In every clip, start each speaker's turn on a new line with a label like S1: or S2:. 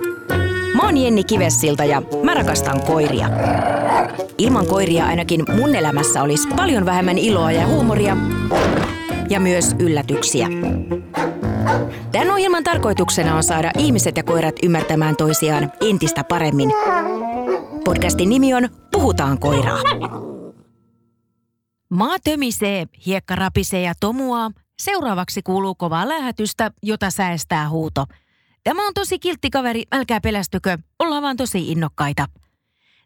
S1: Moi! Mä oon Jenni Kivessilta ja mä rakastan koiria. Ilman koiria ainakin mun elämässä olisi paljon vähemmän iloa ja huumoria ja myös yllätyksiä. Tämän ohjelman tarkoituksena on saada ihmiset ja koirat ymmärtämään toisiaan entistä paremmin. Podcastin nimi on Puhutaan koiraa. Maa tömisee, hiekka rapisee ja tomuaa. Seuraavaksi kuuluu kovaa lähetystä, jota säästää huuto. Tämä on tosi kiltti kaveri, älkää pelästykö, ollaan vaan tosi innokkaita.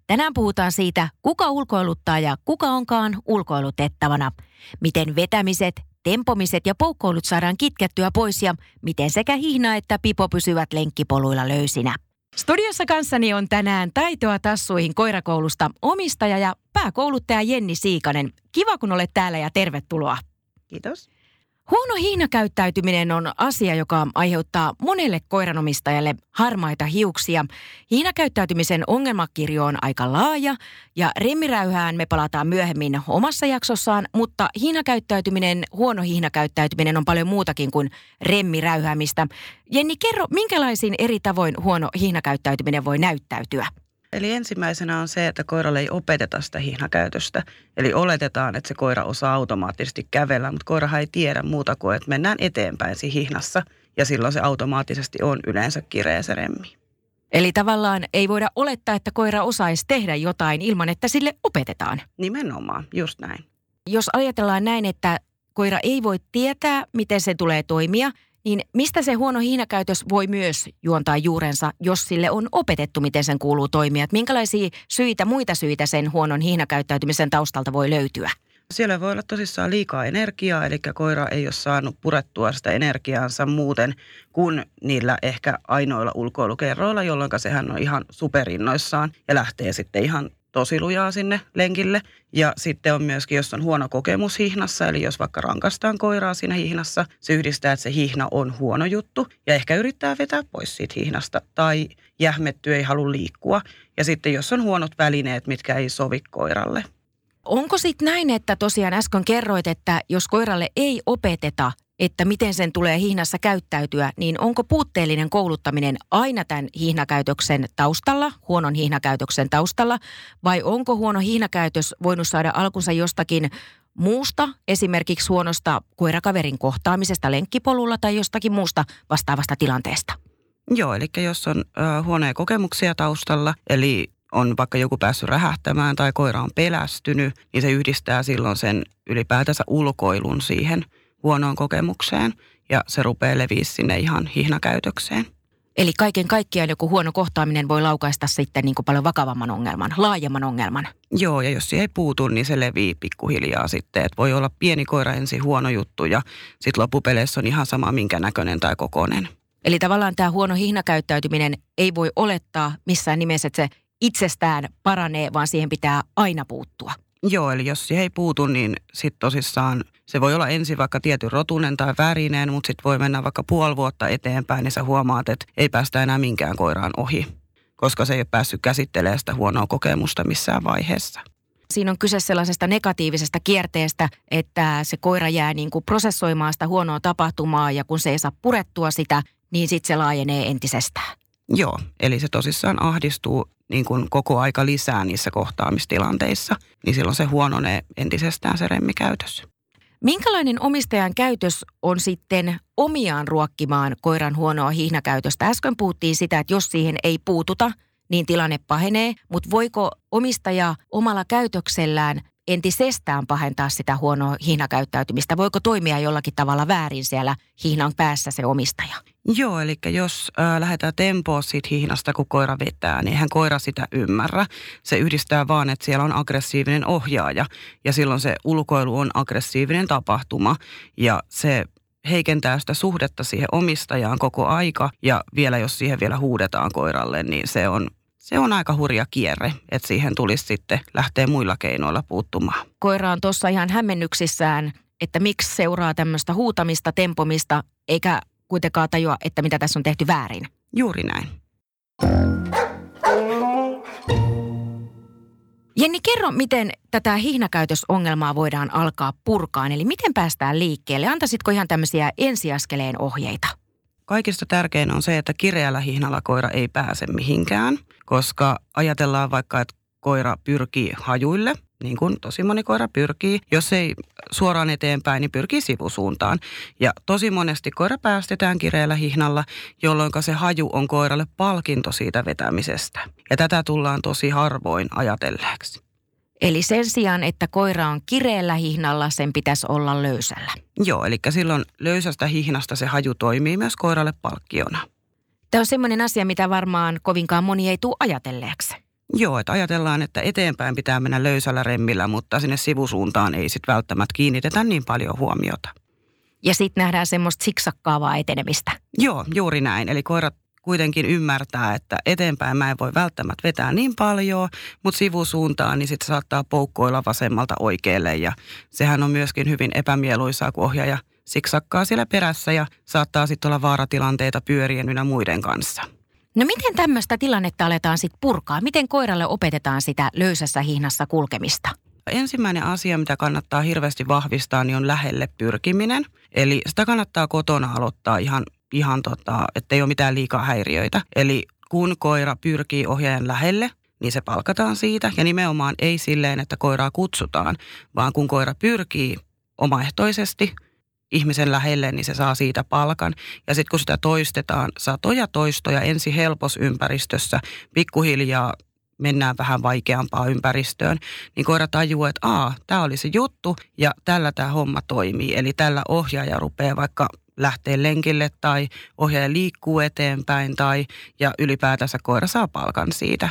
S1: Tänään puhutaan siitä, kuka ulkoiluttaa ja kuka onkaan ulkoilutettavana. Miten vetämiset, tempomiset ja poukkoilut saadaan kitkettyä pois ja miten sekä hihna että pipo pysyvät lenkkipoluilla löysinä. Studiossa kanssani on tänään Taitoa tassuihin koirakoulusta omistaja ja pääkouluttaja Jenni Siikanen. Kiva kun olet täällä ja tervetuloa.
S2: Kiitos.
S1: Huono hiinakäyttäytyminen on asia, joka aiheuttaa monelle koiranomistajalle harmaita hiuksia. Hiinakäyttäytymisen ongelmakirjo on aika laaja ja remmiräyhään me palataan myöhemmin omassa jaksossaan, mutta hiinakäyttäytyminen, huono hiinakäyttäytyminen on paljon muutakin kuin remmiräyhäämistä. Jenni, kerro, minkälaisin eri tavoin huono hiinakäyttäytyminen voi näyttäytyä?
S2: Eli ensimmäisenä on se, että koiralle ei opeteta sitä hihnakäytöstä. Eli oletetaan, että se koira osaa automaattisesti kävellä, mutta koirahan ei tiedä muuta kuin, että mennään eteenpäin siinä hihnassa. Ja silloin se automaattisesti on yleensä kireä se remmi.
S1: Eli tavallaan ei voida olettaa, että koira osaisi tehdä jotain ilman, että sille opetetaan.
S2: Nimenomaan, just näin.
S1: Jos ajatellaan näin, että koira ei voi tietää, miten se tulee toimia – niin mistä se huono hiinakäytös voi myös juontaa juurensa, jos sille on opetettu, miten sen kuuluu toimia? Että minkälaisia syitä, muita syitä sen huonon hiinakäyttäytymisen taustalta voi löytyä?
S2: Siellä voi olla tosissaan liikaa energiaa, eli koira ei ole saanut purettua sitä energiaansa muuten kuin niillä ehkä ainoilla ulkoilukerroilla, jolloin sehän on ihan superinnoissaan ja lähtee sitten ihan tosi lujaa sinne lenkille. Ja sitten on myöskin, jos on huono kokemus hihnassa, eli jos vaikka rankastaan koiraa siinä hihnassa, se yhdistää, että se hihna on huono juttu ja ehkä yrittää vetää pois siitä hihnasta tai jähmetty ei halua liikkua. Ja sitten jos on huonot välineet, mitkä ei sovi koiralle.
S1: Onko sitten näin, että tosiaan äsken kerroit, että jos koiralle ei opeteta että miten sen tulee hihnassa käyttäytyä, niin onko puutteellinen kouluttaminen aina tämän hihnakäytöksen taustalla, huonon hihnakäytöksen taustalla, vai onko huono hihnakäytös voinut saada alkunsa jostakin muusta, esimerkiksi huonosta koirakaverin kohtaamisesta lenkkipolulla tai jostakin muusta vastaavasta tilanteesta?
S2: Joo, eli jos on ö, huonoja kokemuksia taustalla, eli on vaikka joku päässyt rähähtämään tai koira on pelästynyt, niin se yhdistää silloin sen ylipäätänsä ulkoilun siihen – huonoon kokemukseen ja se rupeaa leviä sinne ihan hihnakäytökseen.
S1: Eli kaiken kaikkiaan joku huono kohtaaminen voi laukaista sitten niin kuin paljon vakavamman ongelman, laajemman ongelman.
S2: Joo, ja jos se ei puutu, niin se levii pikkuhiljaa sitten. Et voi olla pieni koira ensin huono juttu ja sitten loppupeleissä on ihan sama minkä näköinen tai kokoinen.
S1: Eli tavallaan tämä huono hihnakäyttäytyminen ei voi olettaa missään nimessä, että se itsestään paranee, vaan siihen pitää aina puuttua.
S2: Joo, eli jos se ei puutu, niin sitten tosissaan se voi olla ensin vaikka tietyn rotunen tai värinen, mutta sitten voi mennä vaikka puoli vuotta eteenpäin, niin sä huomaat, että ei päästä enää minkään koiraan ohi, koska se ei ole päässyt käsittelemään sitä huonoa kokemusta missään vaiheessa.
S1: Siinä on kyse sellaisesta negatiivisesta kierteestä, että se koira jää niin kuin prosessoimaan sitä huonoa tapahtumaa ja kun se ei saa purettua sitä, niin sitten se laajenee entisestään.
S2: Joo, eli se tosissaan ahdistuu niin kuin koko aika lisää niissä kohtaamistilanteissa, niin silloin se huononee entisestään se remmikäytös.
S1: Minkälainen omistajan käytös on sitten omiaan ruokkimaan koiran huonoa hihnäkäytöstä? Äsken puhuttiin sitä, että jos siihen ei puututa, niin tilanne pahenee, mutta voiko omistaja omalla käytöksellään entisestään pahentaa sitä huonoa hihnakäyttäytymistä? Voiko toimia jollakin tavalla väärin siellä hihnan päässä se omistaja?
S2: Joo, eli jos äh, lähdetään tempoa siitä hihnasta, kun koira vetää, niin eihän koira sitä ymmärrä. Se yhdistää vaan, että siellä on aggressiivinen ohjaaja ja silloin se ulkoilu on aggressiivinen tapahtuma ja se heikentää sitä suhdetta siihen omistajaan koko aika ja vielä jos siihen vielä huudetaan koiralle, niin se on se on aika hurja kierre, että siihen tulisi sitten lähteä muilla keinoilla puuttumaan.
S1: Koira on tuossa ihan hämmennyksissään, että miksi seuraa tämmöistä huutamista, tempomista, eikä kuitenkaan tajua, että mitä tässä on tehty väärin.
S2: Juuri näin.
S1: Jenni, kerro, miten tätä hihnäkäytösongelmaa voidaan alkaa purkaan, eli miten päästään liikkeelle? Antaisitko ihan tämmöisiä ensiaskeleen ohjeita?
S2: kaikista tärkein on se, että kireällä hihnalla koira ei pääse mihinkään, koska ajatellaan vaikka, että koira pyrkii hajuille, niin kuin tosi moni koira pyrkii. Jos ei suoraan eteenpäin, niin pyrkii sivusuuntaan. Ja tosi monesti koira päästetään kireällä hihnalla, jolloin se haju on koiralle palkinto siitä vetämisestä. Ja tätä tullaan tosi harvoin ajatelleeksi.
S1: Eli sen sijaan, että koira on kireellä hihnalla, sen pitäisi olla löysällä.
S2: Joo, eli silloin löysästä hihnasta se haju toimii myös koiralle palkkiona.
S1: Tämä on semmoinen asia, mitä varmaan kovinkaan moni ei tule ajatelleeksi.
S2: Joo, että ajatellaan, että eteenpäin pitää mennä löysällä remmillä, mutta sinne sivusuuntaan ei sitten välttämättä kiinnitetä niin paljon huomiota.
S1: Ja sitten nähdään semmoista siksakkaavaa etenemistä.
S2: Joo, juuri näin. Eli koirat kuitenkin ymmärtää, että eteenpäin mä en voi välttämättä vetää niin paljon, mutta sivusuuntaan niin sitten saattaa poukkoilla vasemmalta oikealle ja sehän on myöskin hyvin epämieluisaa, kun ohjaaja siksakkaa siellä perässä ja saattaa sitten olla vaaratilanteita pyörien ynnä muiden kanssa.
S1: No miten tämmöistä tilannetta aletaan sitten purkaa? Miten koiralle opetetaan sitä löysässä hihnassa kulkemista?
S2: Ensimmäinen asia, mitä kannattaa hirveästi vahvistaa, niin on lähelle pyrkiminen. Eli sitä kannattaa kotona aloittaa ihan, ihan tota, ettei ole mitään liikaa häiriöitä. Eli kun koira pyrkii ohjaajan lähelle, niin se palkataan siitä. Ja nimenomaan ei silleen, että koiraa kutsutaan, vaan kun koira pyrkii omaehtoisesti – ihmisen lähelle, niin se saa siitä palkan. Ja sitten kun sitä toistetaan satoja toistoja ensi helposympäristössä, pikkuhiljaa mennään vähän vaikeampaan ympäristöön, niin koira tajuaa, että aa, tämä oli se juttu ja tällä tämä homma toimii. Eli tällä ohjaaja rupeaa vaikka lähtee lenkille tai ohjaaja liikkuu eteenpäin tai ja ylipäätänsä koira saa palkan siitä.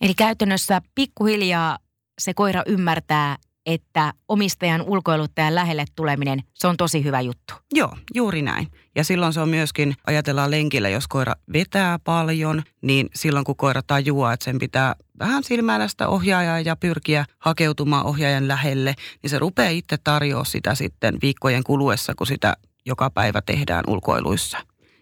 S1: Eli käytännössä pikkuhiljaa se koira ymmärtää, että omistajan ulkoiluttajan lähelle tuleminen, se on tosi hyvä juttu.
S2: Joo, juuri näin. Ja silloin se on myöskin, ajatellaan lenkillä, jos koira vetää paljon, niin silloin kun koira tajuaa, että sen pitää vähän silmäillä sitä ohjaajaa ja pyrkiä hakeutumaan ohjaajan lähelle, niin se rupeaa itse tarjoa sitä sitten viikkojen kuluessa, kun sitä joka päivä tehdään ulkoiluissa.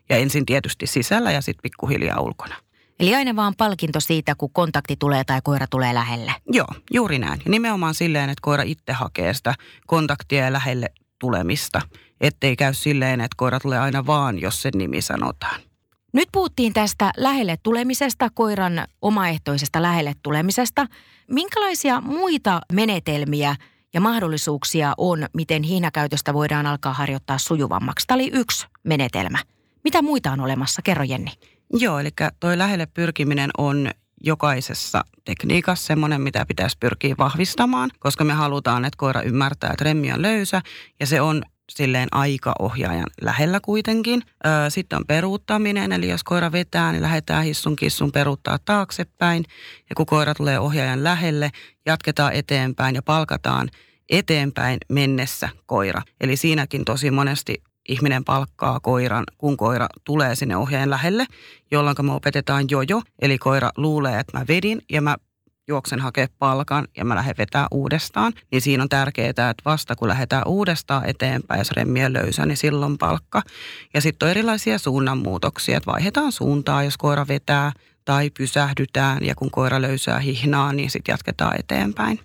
S2: Ja ensin tietysti sisällä ja sitten pikkuhiljaa ulkona.
S1: Eli aina vaan palkinto siitä, kun kontakti tulee tai koira tulee lähelle.
S2: Joo, juuri näin. Ja nimenomaan silleen, että koira itse hakee sitä kontaktia ja lähelle tulemista. Ettei käy silleen, että koira tulee aina vaan, jos sen nimi sanotaan.
S1: Nyt puhuttiin tästä lähelle tulemisesta, koiran omaehtoisesta lähelle tulemisesta. Minkälaisia muita menetelmiä ja mahdollisuuksia on, miten hiinakäytöstä voidaan alkaa harjoittaa sujuvammaksi? Tämä oli yksi menetelmä. Mitä muita on olemassa? Kerro Jenni.
S2: Joo, eli toi lähelle pyrkiminen on jokaisessa tekniikassa semmoinen, mitä pitäisi pyrkiä vahvistamaan, koska me halutaan, että koira ymmärtää, että remmi on löysä ja se on silleen aika ohjaajan lähellä kuitenkin. Sitten on peruuttaminen, eli jos koira vetää, niin lähdetään hissun kissun peruuttaa taaksepäin. Ja kun koira tulee ohjaajan lähelle, jatketaan eteenpäin ja palkataan eteenpäin mennessä koira. Eli siinäkin tosi monesti ihminen palkkaa koiran, kun koira tulee sinne ohjaajan lähelle, jolloin me opetetaan jojo. Eli koira luulee, että mä vedin ja mä juoksen hakea palkan ja mä lähden vetää uudestaan, niin siinä on tärkeää, että vasta kun lähdetään uudestaan eteenpäin, jos remmi on löysä, niin silloin palkka. Ja sitten on erilaisia suunnanmuutoksia, että vaihdetaan suuntaa, jos koira vetää tai pysähdytään ja kun koira löysää hihnaa, niin sitten jatketaan eteenpäin.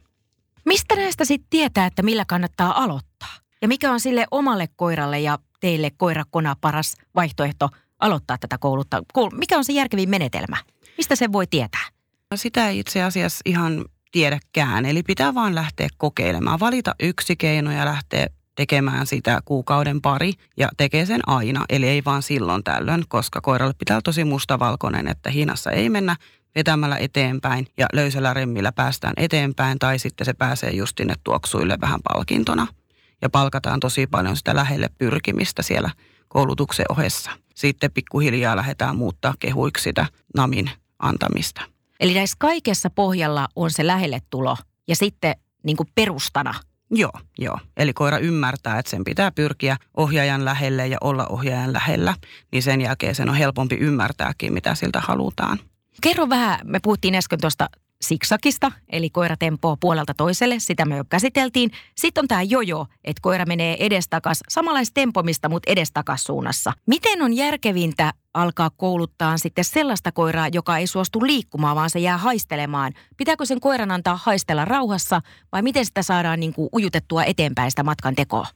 S1: Mistä näistä sitten tietää, että millä kannattaa aloittaa? Ja mikä on sille omalle koiralle ja teille koirakona paras vaihtoehto aloittaa tätä koulutta? Mikä on se järkevin menetelmä? Mistä se voi tietää?
S2: No sitä ei itse asiassa ihan tiedäkään. Eli pitää vaan lähteä kokeilemaan. Valita yksi keino ja lähteä tekemään sitä kuukauden pari ja tekee sen aina. Eli ei vaan silloin tällöin, koska koiralle pitää olla tosi mustavalkoinen, että hinassa ei mennä vetämällä eteenpäin ja löysällä remmillä päästään eteenpäin tai sitten se pääsee just sinne tuoksuille vähän palkintona ja palkataan tosi paljon sitä lähelle pyrkimistä siellä koulutuksen ohessa. Sitten pikkuhiljaa lähdetään muuttaa kehuiksi sitä namin antamista.
S1: Eli näissä kaikessa pohjalla on se lähelle tulo ja sitten niin kuin perustana
S2: Joo, joo. Eli koira ymmärtää, että sen pitää pyrkiä ohjaajan lähelle ja olla ohjaajan lähellä, niin sen jälkeen sen on helpompi ymmärtääkin, mitä siltä halutaan.
S1: Kerro vähän, me puhuttiin äsken tuosta siksakista, eli koira tempoo puolelta toiselle, sitä me jo käsiteltiin. Sitten on tämä jojo, että koira menee edestakas, samanlaista tempomista, mutta edestakas suunnassa. Miten on järkevintä alkaa kouluttaa sitten sellaista koiraa, joka ei suostu liikkumaan, vaan se jää haistelemaan? Pitääkö sen koiran antaa haistella rauhassa vai miten sitä saadaan niin kuin ujutettua eteenpäin sitä matkan tekoa?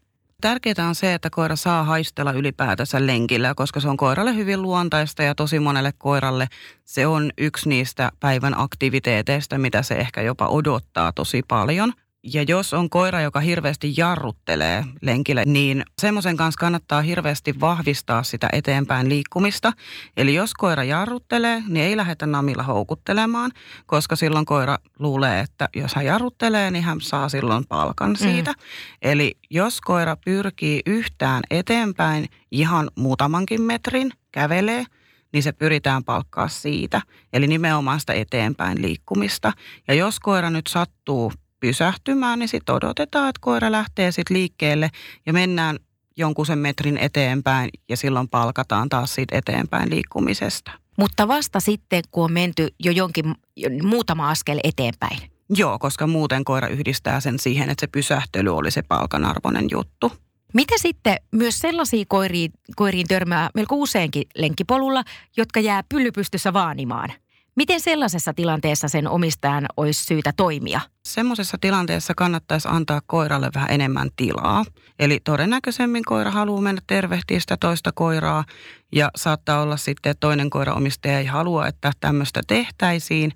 S2: Tärkeää on se, että koira saa haistella ylipäätänsä lenkillä, koska se on koiralle hyvin luontaista ja tosi monelle koiralle se on yksi niistä päivän aktiviteeteista, mitä se ehkä jopa odottaa tosi paljon. Ja jos on koira, joka hirveästi jarruttelee lenkille, niin semmoisen kanssa kannattaa hirveästi vahvistaa sitä eteenpäin liikkumista. Eli jos koira jarruttelee, niin ei lähdetä namilla houkuttelemaan, koska silloin koira luulee, että jos hän jarruttelee, niin hän saa silloin palkan mm. siitä. Mm. Eli jos koira pyrkii yhtään eteenpäin ihan muutamankin metrin, kävelee, niin se pyritään palkkaa siitä. Eli nimenomaan sitä eteenpäin liikkumista. Ja jos koira nyt sattuu pysähtymään, niin sitten odotetaan, että koira lähtee sitten liikkeelle ja mennään jonkun sen metrin eteenpäin ja silloin palkataan taas siitä eteenpäin liikkumisesta.
S1: Mutta vasta sitten, kun on menty jo jonkin muutama askel eteenpäin.
S2: Joo, koska muuten koira yhdistää sen siihen, että se pysähtely oli se palkanarvoinen juttu.
S1: Mitä sitten myös sellaisia koiriin, koiriin törmää melko useinkin lenkkipolulla, jotka jää pyllypystyssä vaanimaan – Miten sellaisessa tilanteessa sen omistajan olisi syytä toimia?
S2: Semmoisessa tilanteessa kannattaisi antaa koiralle vähän enemmän tilaa. Eli todennäköisemmin koira haluaa mennä tervehtiä sitä toista koiraa ja saattaa olla sitten, että toinen koiraomistaja ei halua, että tämmöistä tehtäisiin.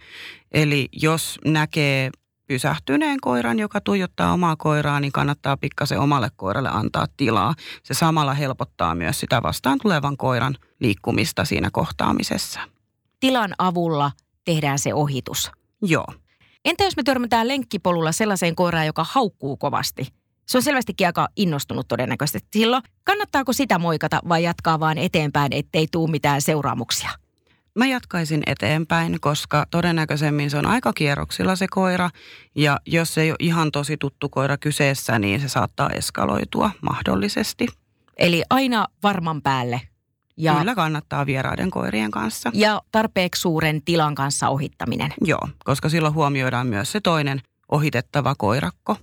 S2: Eli jos näkee pysähtyneen koiran, joka tuijottaa omaa koiraa, niin kannattaa pikkasen omalle koiralle antaa tilaa. Se samalla helpottaa myös sitä vastaan tulevan koiran liikkumista siinä kohtaamisessa
S1: tilan avulla tehdään se ohitus.
S2: Joo.
S1: Entä jos me törmätään lenkkipolulla sellaiseen koiraan, joka haukkuu kovasti? Se on selvästikin aika innostunut todennäköisesti silloin. Kannattaako sitä moikata vai jatkaa vaan eteenpäin, ettei tule mitään seuraamuksia?
S2: Mä jatkaisin eteenpäin, koska todennäköisemmin se on aika kierroksilla se koira. Ja jos ei ole ihan tosi tuttu koira kyseessä, niin se saattaa eskaloitua mahdollisesti.
S1: Eli aina varman päälle
S2: ja, Kyllä kannattaa vieraiden koirien kanssa.
S1: Ja tarpeeksi suuren tilan kanssa ohittaminen.
S2: Joo, koska silloin huomioidaan myös se toinen ohitettava koirakko.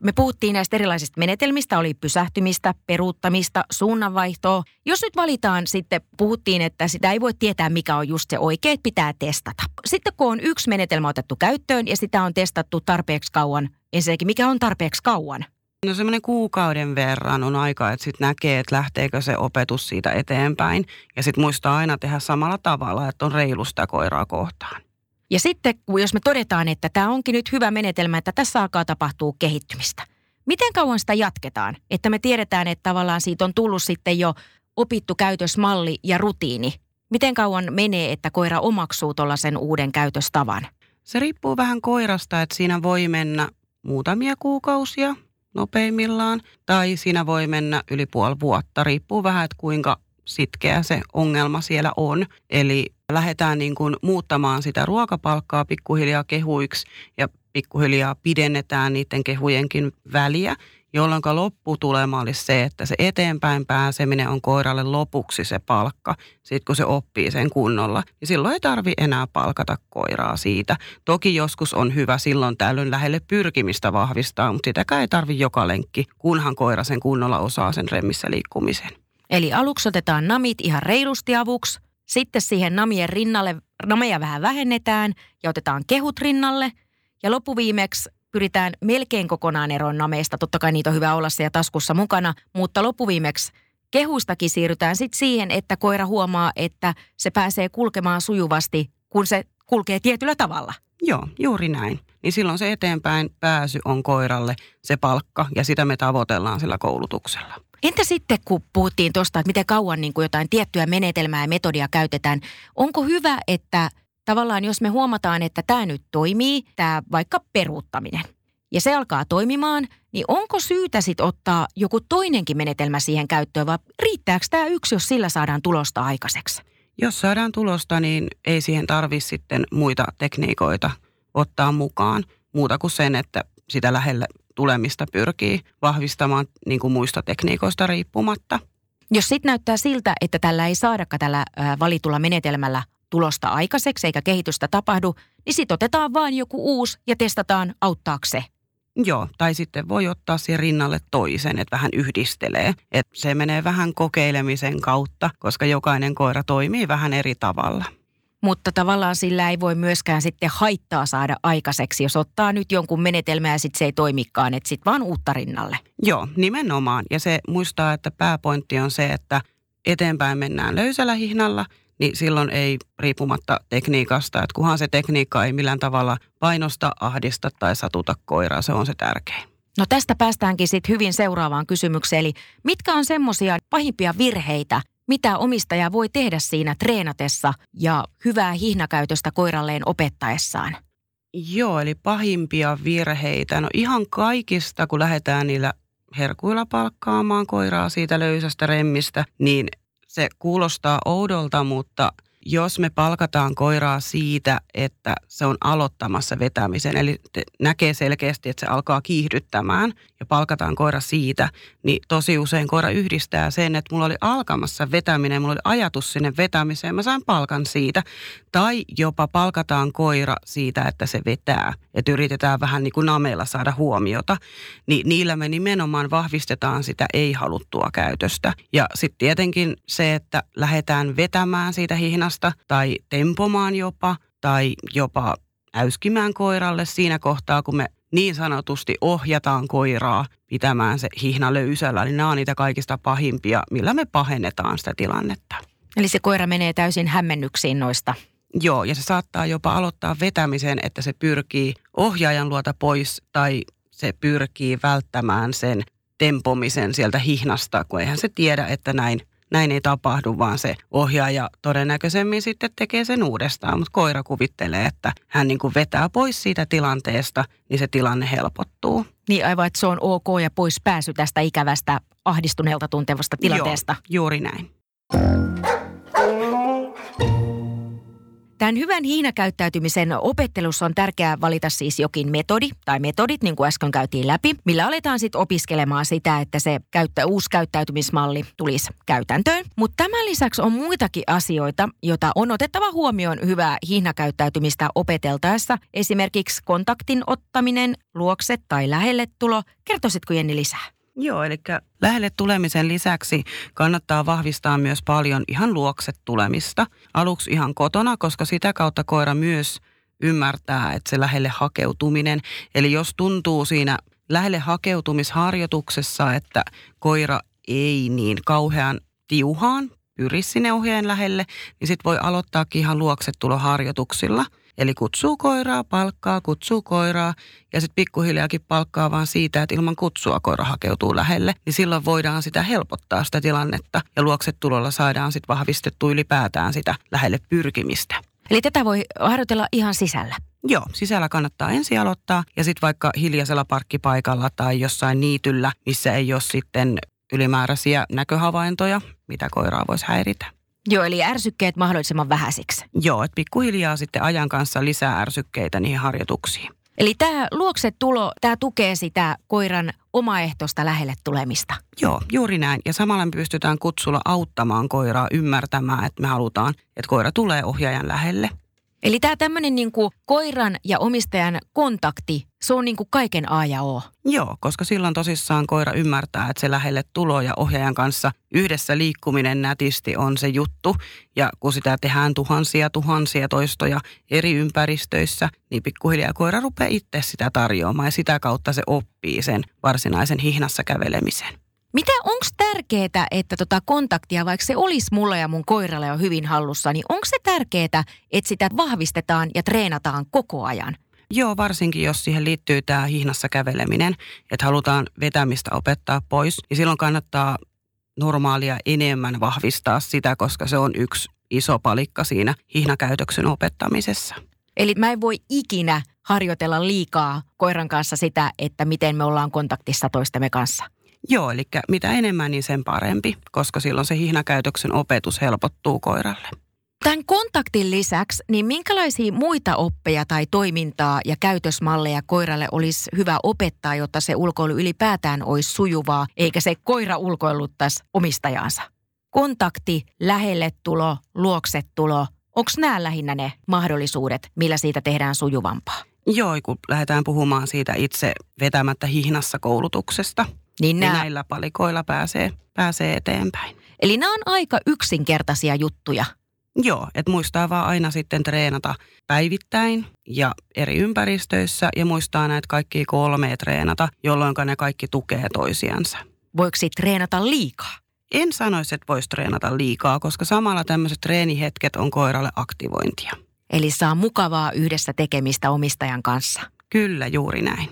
S1: Me puhuttiin näistä erilaisista menetelmistä, oli pysähtymistä, peruuttamista, suunnanvaihtoa. Jos nyt valitaan sitten, puhuttiin, että sitä ei voi tietää, mikä on just se että pitää testata. Sitten kun on yksi menetelmä otettu käyttöön ja sitä on testattu tarpeeksi kauan, ensinnäkin mikä on tarpeeksi kauan?
S2: No semmoinen kuukauden verran on aika, että sitten näkee, että lähteekö se opetus siitä eteenpäin. Ja sitten muistaa aina tehdä samalla tavalla, että on reilusta koiraa kohtaan.
S1: Ja sitten, jos me todetaan, että tämä onkin nyt hyvä menetelmä, että tässä alkaa tapahtua kehittymistä. Miten kauan sitä jatketaan? Että me tiedetään, että tavallaan siitä on tullut sitten jo opittu käytösmalli ja rutiini. Miten kauan menee, että koira omaksuu tuollaisen uuden käytöstavan?
S2: Se riippuu vähän koirasta, että siinä voi mennä muutamia kuukausia nopeimmillaan, tai siinä voi mennä yli puoli vuotta, riippuu vähän, että kuinka sitkeä se ongelma siellä on. Eli lähdetään niin kuin muuttamaan sitä ruokapalkkaa pikkuhiljaa kehuiksi ja pikkuhiljaa pidennetään niiden kehujenkin väliä jolloin lopputulema olisi se, että se eteenpäin pääseminen on koiralle lopuksi se palkka, sitten kun se oppii sen kunnolla. Niin silloin ei tarvi enää palkata koiraa siitä. Toki joskus on hyvä silloin tällöin lähelle pyrkimistä vahvistaa, mutta sitäkään ei tarvi joka lenkki, kunhan koira sen kunnolla osaa sen remmissä liikkumisen.
S1: Eli aluksi otetaan namit ihan reilusti avuksi, sitten siihen namien rinnalle nameja vähän vähennetään ja otetaan kehut rinnalle. Ja loppuviimeksi pyritään melkein kokonaan eroon nameista. Totta kai niitä on hyvä olla siellä taskussa mukana, mutta loppuviimeksi kehustakin siirrytään sitten siihen, että koira huomaa, että se pääsee kulkemaan sujuvasti, kun se kulkee tietyllä tavalla.
S2: Joo, juuri näin. Niin silloin se eteenpäin pääsy on koiralle se palkka ja sitä me tavoitellaan sillä koulutuksella.
S1: Entä sitten, kun puhuttiin tuosta, että miten kauan niin kuin jotain tiettyä menetelmää ja metodia käytetään, onko hyvä, että tavallaan jos me huomataan, että tämä nyt toimii, tämä vaikka peruuttaminen, ja se alkaa toimimaan, niin onko syytä sitten ottaa joku toinenkin menetelmä siihen käyttöön, vai riittääkö tämä yksi, jos sillä saadaan tulosta aikaiseksi?
S2: Jos saadaan tulosta, niin ei siihen tarvi sitten muita tekniikoita ottaa mukaan, muuta kuin sen, että sitä lähelle tulemista pyrkii vahvistamaan niin kuin muista tekniikoista riippumatta.
S1: Jos sitten näyttää siltä, että tällä ei saadakaan tällä valitulla menetelmällä tulosta aikaiseksi eikä kehitystä tapahdu, niin sitten otetaan vaan joku uusi ja testataan auttaako se.
S2: Joo, tai sitten voi ottaa siihen rinnalle toisen, että vähän yhdistelee. Että se menee vähän kokeilemisen kautta, koska jokainen koira toimii vähän eri tavalla.
S1: Mutta tavallaan sillä ei voi myöskään sitten haittaa saada aikaiseksi, jos ottaa nyt jonkun menetelmää ja sitten se ei toimikaan, että sitten vaan uutta rinnalle.
S2: Joo, nimenomaan. Ja se muistaa, että pääpointti on se, että eteenpäin mennään löysällä hihnalla, niin silloin ei riippumatta tekniikasta, että kunhan se tekniikka ei millään tavalla painosta, ahdista tai satuta koiraa, se on se tärkein.
S1: No tästä päästäänkin sitten hyvin seuraavaan kysymykseen, eli mitkä on semmoisia pahimpia virheitä, mitä omistaja voi tehdä siinä treenatessa ja hyvää hihnakäytöstä koiralleen opettaessaan?
S2: Joo, eli pahimpia virheitä. No ihan kaikista, kun lähdetään niillä herkuilla palkkaamaan koiraa siitä löysästä remmistä, niin se kuulostaa oudolta, mutta – jos me palkataan koiraa siitä, että se on aloittamassa vetämisen, eli näkee selkeästi, että se alkaa kiihdyttämään ja palkataan koira siitä, niin tosi usein koira yhdistää sen, että mulla oli alkamassa vetäminen, mulla oli ajatus sinne vetämiseen, mä saan palkan siitä. Tai jopa palkataan koira siitä, että se vetää, että yritetään vähän niin kuin nameilla saada huomiota. Niin niillä me nimenomaan vahvistetaan sitä ei-haluttua käytöstä. Ja sitten tietenkin se, että lähdetään vetämään siitä hihnasta tai tempomaan jopa tai jopa äyskimään koiralle siinä kohtaa, kun me niin sanotusti ohjataan koiraa pitämään se hihna löysällä, niin nämä on niitä kaikista pahimpia, millä me pahennetaan sitä tilannetta.
S1: Eli se koira menee täysin hämmennyksiin noista
S2: Joo, ja se saattaa jopa aloittaa vetämisen, että se pyrkii ohjaajan luota pois tai se pyrkii välttämään sen tempomisen sieltä hihnasta, kun eihän se tiedä, että näin, näin ei tapahdu, vaan se ohjaaja todennäköisemmin sitten tekee sen uudestaan. Mutta koira kuvittelee, että hän niin kuin vetää pois siitä tilanteesta, niin se tilanne helpottuu.
S1: Niin aivan, että se on ok ja pois pääsy tästä ikävästä ahdistuneelta tuntevasta tilanteesta.
S2: Joo, juuri näin.
S1: Tämän hyvän hiinakäyttäytymisen opettelussa on tärkeää valita siis jokin metodi tai metodit, niin kuin äsken käytiin läpi, millä aletaan sitten opiskelemaan sitä, että se käyttä, uusi käyttäytymismalli tulisi käytäntöön. Mutta tämän lisäksi on muitakin asioita, joita on otettava huomioon hyvää hiinakäyttäytymistä opeteltaessa. Esimerkiksi kontaktin ottaminen, luokse tai lähelle tulo. Kertoisitko Jenni lisää?
S2: Joo, eli lähelle tulemisen lisäksi kannattaa vahvistaa myös paljon ihan luokset tulemista. Aluksi ihan kotona, koska sitä kautta koira myös ymmärtää, että se lähelle hakeutuminen. Eli jos tuntuu siinä lähelle hakeutumisharjoituksessa, että koira ei niin kauhean tiuhaan pyri sinne ohjeen lähelle, niin sitten voi aloittaakin ihan luoksetuloharjoituksilla – Eli kutsuu koiraa, palkkaa, kutsuu koiraa ja sitten pikkuhiljaakin palkkaa vaan siitä, että ilman kutsua koira hakeutuu lähelle. Niin silloin voidaan sitä helpottaa sitä tilannetta ja luokset tulolla saadaan sitten vahvistettua ylipäätään sitä lähelle pyrkimistä.
S1: Eli tätä voi harjoitella ihan sisällä?
S2: Joo, sisällä kannattaa ensin aloittaa ja sitten vaikka hiljaisella parkkipaikalla tai jossain niityllä, missä ei ole sitten ylimääräisiä näköhavaintoja, mitä koiraa voisi häiritä.
S1: Joo, eli ärsykkeet mahdollisimman vähäisiksi.
S2: Joo, että pikkuhiljaa sitten ajan kanssa lisää ärsykkeitä niihin harjoituksiin.
S1: Eli tämä luoksetulo, tämä tukee sitä koiran omaehtoista lähelle tulemista.
S2: Joo, juuri näin. Ja samalla me pystytään kutsulla auttamaan koiraa ymmärtämään, että me halutaan, että koira tulee ohjaajan lähelle.
S1: Eli tämä tämmöinen niin koiran ja omistajan kontakti, se on niin kuin kaiken A ja O.
S2: Joo, koska silloin tosissaan koira ymmärtää, että se lähelle tulo ja ohjaajan kanssa yhdessä liikkuminen nätisti on se juttu. Ja kun sitä tehdään tuhansia tuhansia toistoja eri ympäristöissä, niin pikkuhiljaa koira rupeaa itse sitä tarjoamaan ja sitä kautta se oppii sen varsinaisen hihnassa kävelemisen.
S1: Mitä onko tärkeää, että tota kontaktia, vaikka se olisi mulla ja mun koiralle jo hyvin hallussa, niin onko se tärkeää, että sitä vahvistetaan ja treenataan koko ajan?
S2: Joo, varsinkin jos siihen liittyy tämä hihnassa käveleminen, että halutaan vetämistä opettaa pois, niin silloin kannattaa normaalia enemmän vahvistaa sitä, koska se on yksi iso palikka siinä hihnakäytöksen opettamisessa.
S1: Eli mä en voi ikinä harjoitella liikaa koiran kanssa sitä, että miten me ollaan kontaktissa toistemme kanssa.
S2: Joo, eli mitä enemmän, niin sen parempi, koska silloin se hihnakäytöksen opetus helpottuu koiralle.
S1: Tämän kontaktin lisäksi, niin minkälaisia muita oppeja tai toimintaa ja käytösmalleja koiralle olisi hyvä opettaa, jotta se ulkoilu ylipäätään olisi sujuvaa, eikä se koira ulkoiluttaisi omistajansa? Kontakti, lähelle tulo, luokset tulo, onko nämä lähinnä ne mahdollisuudet, millä siitä tehdään sujuvampaa?
S2: Joo, kun lähdetään puhumaan siitä itse vetämättä hihnassa koulutuksesta – niin, niin näillä palikoilla pääsee, pääsee eteenpäin.
S1: Eli nämä on aika yksinkertaisia juttuja.
S2: Joo, että muistaa vaan aina sitten treenata päivittäin ja eri ympäristöissä ja muistaa näitä kaikki kolme treenata, jolloin ne kaikki tukee toisiansa.
S1: Voiko treenata liikaa?
S2: En sanoisi, että voisi treenata liikaa, koska samalla tämmöiset treenihetket on koiralle aktivointia.
S1: Eli saa mukavaa yhdessä tekemistä omistajan kanssa.
S2: Kyllä, juuri näin.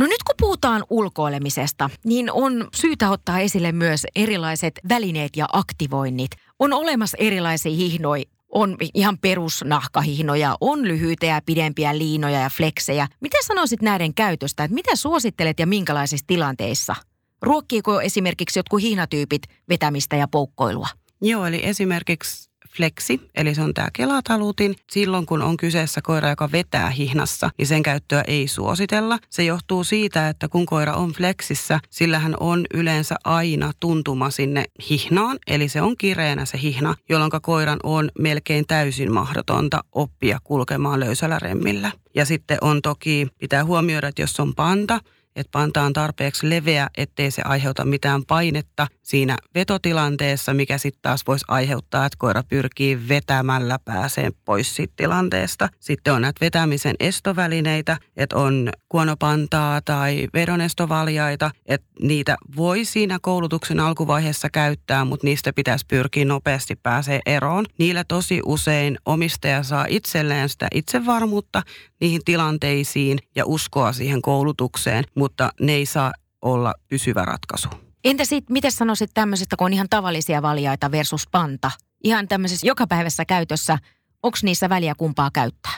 S1: No nyt kun puhutaan ulkoilemisesta, niin on syytä ottaa esille myös erilaiset välineet ja aktivoinnit. On olemassa erilaisia hihnoja, on ihan perusnahkahihnoja, on lyhyitä ja pidempiä liinoja ja fleksejä. Mitä sanoisit näiden käytöstä, että mitä suosittelet ja minkälaisissa tilanteissa? Ruokkiiko esimerkiksi jotkut hihnatyypit vetämistä ja poukkoilua?
S2: Joo, eli esimerkiksi flexi, eli se on tämä kelatalutin. Silloin kun on kyseessä koira, joka vetää hihnassa, niin sen käyttöä ei suositella. Se johtuu siitä, että kun koira on fleksissä, sillähän on yleensä aina tuntuma sinne hihnaan, eli se on kireänä se hihna, jolloin koiran on melkein täysin mahdotonta oppia kulkemaan löysällä remmillä. Ja sitten on toki, pitää huomioida, että jos on panta, että panta on tarpeeksi leveä, ettei se aiheuta mitään painetta siinä vetotilanteessa, mikä sitten taas voisi aiheuttaa, että koira pyrkii vetämällä pääseen pois siitä tilanteesta. Sitten on näitä vetämisen estovälineitä, että on kuonopantaa tai vedonestovaljaita, että niitä voi siinä koulutuksen alkuvaiheessa käyttää, mutta niistä pitäisi pyrkiä nopeasti pääsee eroon. Niillä tosi usein omistaja saa itselleen sitä itsevarmuutta niihin tilanteisiin ja uskoa siihen koulutukseen, mutta ne ei saa olla pysyvä ratkaisu.
S1: Entä sitten, miten sanoisit tämmöisestä, kun on ihan tavallisia valjaita versus panta? Ihan tämmöisessä jokapäiväisessä käytössä, onko niissä väliä kumpaa käyttää?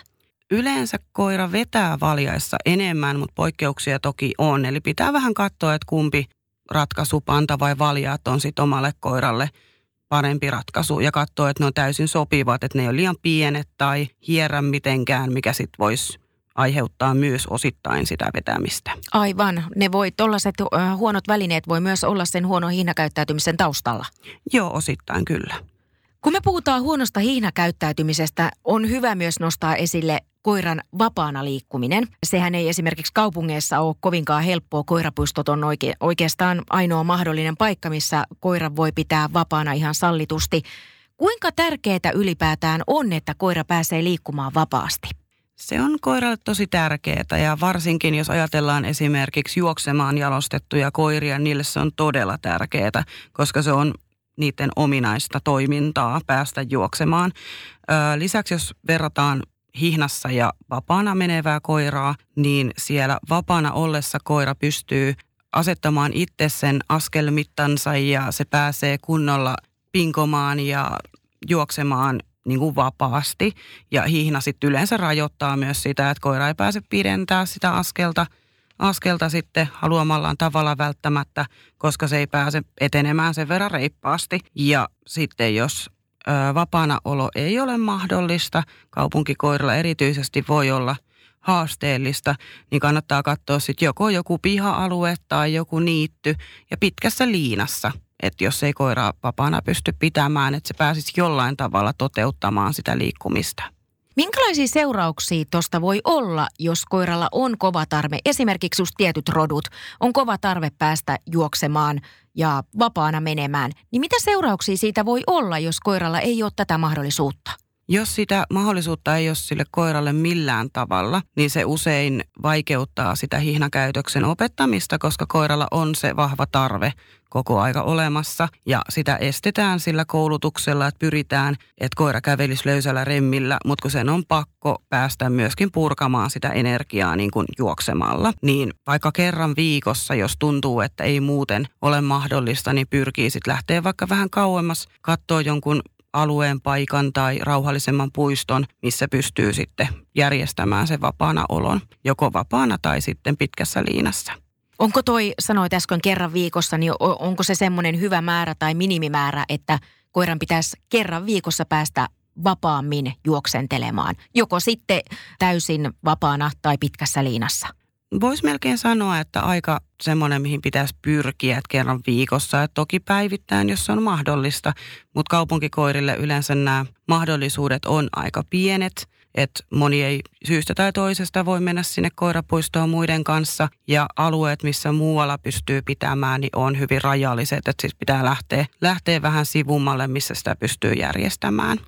S2: Yleensä koira vetää valjaissa enemmän, mutta poikkeuksia toki on. Eli pitää vähän katsoa, että kumpi ratkaisu, panta vai valjaat on sitten omalle koiralle parempi ratkaisu. Ja katsoa, että ne on täysin sopivat, että ne ei ole liian pienet tai hierrä mitenkään, mikä sitten voisi aiheuttaa myös osittain sitä vetämistä.
S1: Aivan. Ne voi, tollaiset huonot välineet voi myös olla sen huonon hiinakäyttäytymisen taustalla.
S2: Joo, osittain kyllä.
S1: Kun me puhutaan huonosta hiinakäyttäytymisestä, on hyvä myös nostaa esille koiran vapaana liikkuminen. Sehän ei esimerkiksi kaupungeissa ole kovinkaan helppoa. Koirapuistot on oike- oikeastaan ainoa mahdollinen paikka, missä koira voi pitää vapaana ihan sallitusti. Kuinka tärkeää ylipäätään on, että koira pääsee liikkumaan vapaasti?
S2: Se on koiralle tosi tärkeää ja varsinkin jos ajatellaan esimerkiksi juoksemaan jalostettuja koiria, niille se on todella tärkeää, koska se on niiden ominaista toimintaa päästä juoksemaan. Lisäksi jos verrataan hihnassa ja vapaana menevää koiraa, niin siellä vapaana ollessa koira pystyy asettamaan itse sen askelmittansa ja se pääsee kunnolla pinkomaan ja juoksemaan niin kuin vapaasti. Ja hihna sitten yleensä rajoittaa myös sitä, että koira ei pääse pidentää sitä askelta, askelta sitten haluamallaan tavalla välttämättä, koska se ei pääse etenemään sen verran reippaasti. Ja sitten jos ö, vapaana olo ei ole mahdollista, kaupunkikoirilla erityisesti voi olla haasteellista, niin kannattaa katsoa sitten joko joku piha-alue tai joku niitty ja pitkässä liinassa – että jos ei koira vapaana pysty pitämään, että se pääsisi jollain tavalla toteuttamaan sitä liikkumista.
S1: Minkälaisia seurauksia tuosta voi olla, jos koiralla on kova tarve, esimerkiksi just tietyt rodut, on kova tarve päästä juoksemaan ja vapaana menemään, niin mitä seurauksia siitä voi olla, jos koiralla ei ole tätä mahdollisuutta?
S2: Jos sitä mahdollisuutta ei ole sille koiralle millään tavalla, niin se usein vaikeuttaa sitä hihnakäytöksen opettamista, koska koiralla on se vahva tarve koko aika olemassa. Ja sitä estetään sillä koulutuksella, että pyritään, että koira kävelisi löysällä remmillä, mutta kun sen on pakko päästä myöskin purkamaan sitä energiaa niin kuin juoksemalla, niin vaikka kerran viikossa, jos tuntuu, että ei muuten ole mahdollista, niin pyrkii sitten lähteä vaikka vähän kauemmas, katsoa jonkun alueen paikan tai rauhallisemman puiston, missä pystyy sitten järjestämään sen vapaana olon, joko vapaana tai sitten pitkässä liinassa.
S1: Onko toi, sanoit äsken kerran viikossa, niin onko se semmoinen hyvä määrä tai minimimäärä, että koiran pitäisi kerran viikossa päästä vapaammin juoksentelemaan, joko sitten täysin vapaana tai pitkässä liinassa?
S2: Voisi melkein sanoa, että aika semmoinen, mihin pitäisi pyrkiä, että kerran viikossa. Että toki päivittäin, jos se on mahdollista, mutta kaupunkikoirille yleensä nämä mahdollisuudet on aika pienet. että moni ei syystä tai toisesta voi mennä sinne koirapuistoon muiden kanssa ja alueet, missä muualla pystyy pitämään, niin on hyvin rajalliset, että siis pitää lähteä, lähteä vähän sivummalle, missä sitä pystyy järjestämään.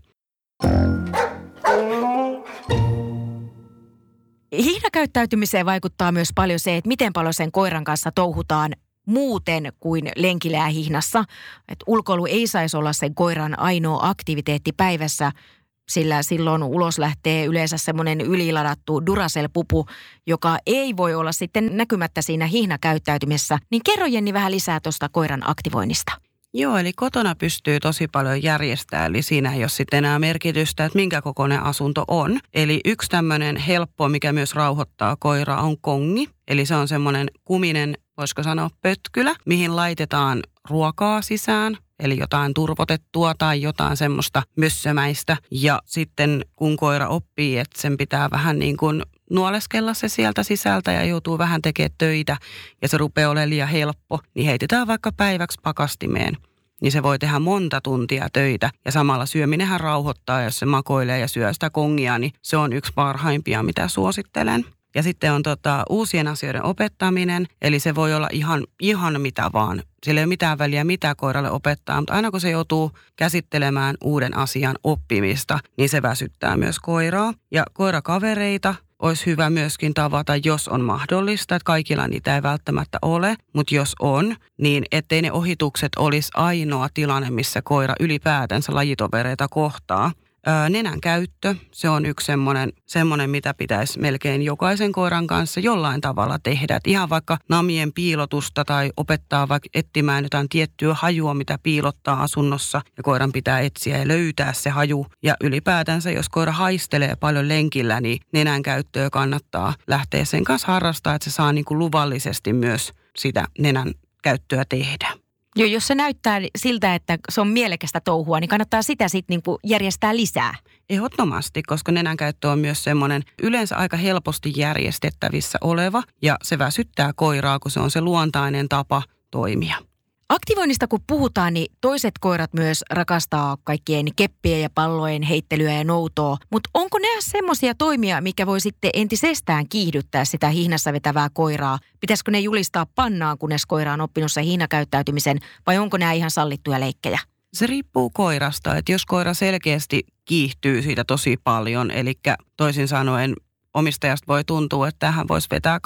S1: Hiinakäyttäytymiseen vaikuttaa myös paljon se, että miten paljon sen koiran kanssa touhutaan muuten kuin lenkillä hihnassa. Et ulkoilu ei saisi olla sen koiran ainoa aktiviteetti päivässä, sillä silloin ulos lähtee yleensä semmoinen yliladattu Duracell-pupu, joka ei voi olla sitten näkymättä siinä hihnakäyttäytymisessä. Niin kerro Jenni vähän lisää tuosta koiran aktivoinnista.
S2: Joo, eli kotona pystyy tosi paljon järjestämään, eli siinä ei ole sitten enää merkitystä, että minkä kokoinen asunto on. Eli yksi tämmöinen helppo, mikä myös rauhoittaa koiraa, on kongi. Eli se on semmoinen kuminen, voisiko sanoa pötkylä, mihin laitetaan ruokaa sisään, eli jotain turvotettua tai jotain semmoista mössömäistä. Ja sitten kun koira oppii, että sen pitää vähän niin kuin nuoleskella se sieltä sisältä ja joutuu vähän tekemään töitä ja se rupeaa olemaan liian helppo, niin heitetään vaikka päiväksi pakastimeen. Niin se voi tehdä monta tuntia töitä ja samalla syöminenhän rauhoittaa, jos se makoilee ja syö sitä kongia, niin se on yksi parhaimpia, mitä suosittelen. Ja sitten on tota, uusien asioiden opettaminen, eli se voi olla ihan, ihan mitä vaan. Sillä ei ole mitään väliä, mitä koiralle opettaa, mutta aina kun se joutuu käsittelemään uuden asian oppimista, niin se väsyttää myös koiraa. Ja koirakavereita olisi hyvä myöskin tavata, jos on mahdollista, että kaikilla niitä ei välttämättä ole, mutta jos on, niin ettei ne ohitukset olisi ainoa tilanne, missä koira ylipäätänsä lajitovereita kohtaa, nenän käyttö, se on yksi semmoinen, semmoinen, mitä pitäisi melkein jokaisen koiran kanssa jollain tavalla tehdä. Et ihan vaikka namien piilotusta tai opettaa vaikka etsimään jotain tiettyä hajua, mitä piilottaa asunnossa ja koiran pitää etsiä ja löytää se haju. Ja ylipäätänsä, jos koira haistelee paljon lenkillä, niin nenän käyttöä kannattaa lähteä sen kanssa harrastaa, että se saa niin kuin luvallisesti myös sitä nenän käyttöä tehdä.
S1: Joo, jos se näyttää siltä, että se on mielekästä touhua, niin kannattaa sitä sitten niinku järjestää lisää.
S2: Ehdottomasti, koska nenänkäyttö on myös semmoinen yleensä aika helposti järjestettävissä oleva ja se väsyttää koiraa, kun se on se luontainen tapa toimia.
S1: Aktivoinnista kun puhutaan, niin toiset koirat myös rakastaa kaikkien keppien ja pallojen heittelyä ja noutoa. Mutta onko nämä semmoisia toimia, mikä voi sitten entisestään kiihdyttää sitä hihnassa vetävää koiraa? Pitäisikö ne julistaa pannaan, kunnes koira on oppinut sen hihnakäyttäytymisen, vai onko nämä ihan sallittuja leikkejä?
S2: Se riippuu koirasta, että jos koira selkeästi kiihtyy siitä tosi paljon, eli toisin sanoen omistajasta voi tuntua, että tähän voisi vetää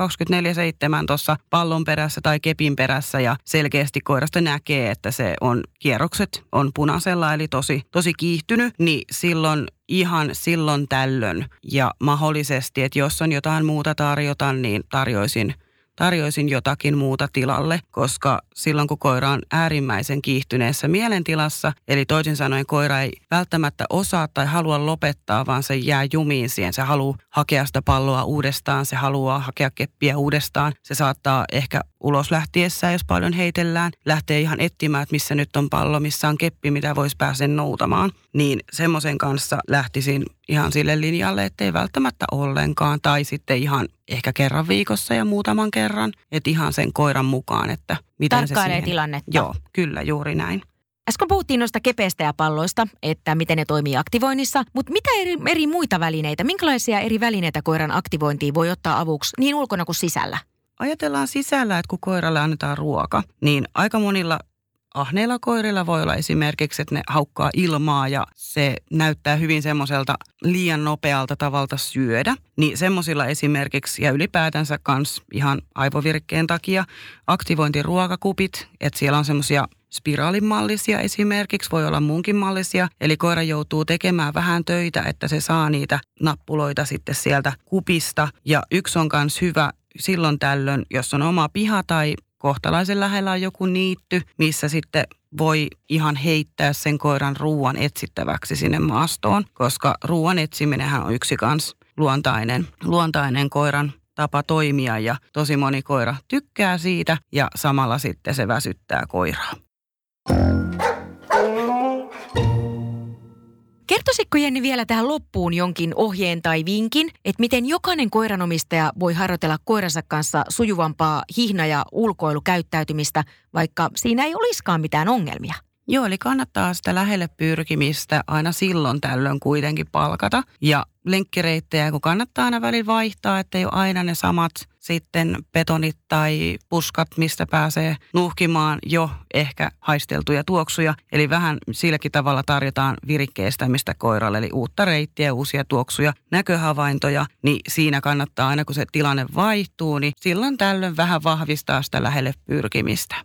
S2: 24-7 tuossa pallon perässä tai kepin perässä ja selkeästi koirasta näkee, että se on kierrokset on punaisella eli tosi, tosi kiihtynyt, niin silloin ihan silloin tällöin. Ja mahdollisesti, että jos on jotain muuta tarjota, niin tarjoisin tarjoisin jotakin muuta tilalle, koska silloin kun koira on äärimmäisen kiihtyneessä mielentilassa, eli toisin sanoen koira ei välttämättä osaa tai halua lopettaa, vaan se jää jumiin siihen. Se haluaa hakea sitä palloa uudestaan, se haluaa hakea keppiä uudestaan. Se saattaa ehkä ulos lähtiessään, jos paljon heitellään, lähtee ihan etsimään, että missä nyt on pallo, missä on keppi, mitä voisi päästä noutamaan. Niin semmoisen kanssa lähtisin ihan sille linjalle, ettei välttämättä ollenkaan, tai sitten ihan ehkä kerran viikossa ja muutaman kerran, että ihan sen koiran mukaan, että miten se siihen...
S1: tilannetta.
S2: Joo, kyllä juuri näin.
S1: Äsken puhuttiin noista kepeistä ja palloista, että miten ne toimii aktivoinnissa, mutta mitä eri, eri muita välineitä, minkälaisia eri välineitä koiran aktivointiin voi ottaa avuksi niin ulkona kuin sisällä?
S2: Ajatellaan sisällä, että kun koiralle annetaan ruoka, niin aika monilla ahneilla koirilla voi olla esimerkiksi, että ne haukkaa ilmaa ja se näyttää hyvin semmoiselta liian nopealta tavalta syödä. Niin semmoisilla esimerkiksi ja ylipäätänsä kans ihan aivovirkkeen takia aktivointiruokakupit, että siellä on semmoisia spiraalimallisia esimerkiksi, voi olla muunkin mallisia. Eli koira joutuu tekemään vähän töitä, että se saa niitä nappuloita sitten sieltä kupista. Ja yksi on myös hyvä silloin tällöin, jos on oma piha tai kohtalaisen lähellä on joku niitty, missä sitten voi ihan heittää sen koiran ruoan etsittäväksi sinne maastoon, koska ruoan etsiminenhän on yksi kans luontainen, luontainen koiran tapa toimia ja tosi moni koira tykkää siitä ja samalla sitten se väsyttää koiraa.
S1: Kertoisitko Jenni vielä tähän loppuun jonkin ohjeen tai vinkin, että miten jokainen koiranomistaja voi harjoitella koiransa kanssa sujuvampaa hihna- ja ulkoilukäyttäytymistä, vaikka siinä ei olisikaan mitään ongelmia?
S2: Joo, eli kannattaa sitä lähelle pyrkimistä aina silloin tällöin kuitenkin palkata. Ja lenkkireittejä, kun kannattaa aina välillä vaihtaa, että ei ole aina ne samat sitten betonit tai puskat, mistä pääsee nuhkimaan jo ehkä haisteltuja tuoksuja. Eli vähän silläkin tavalla tarjotaan virikkeistämistä koiralle, eli uutta reittiä, uusia tuoksuja, näköhavaintoja, niin siinä kannattaa aina kun se tilanne vaihtuu, niin silloin tällöin vähän vahvistaa sitä lähelle pyrkimistä.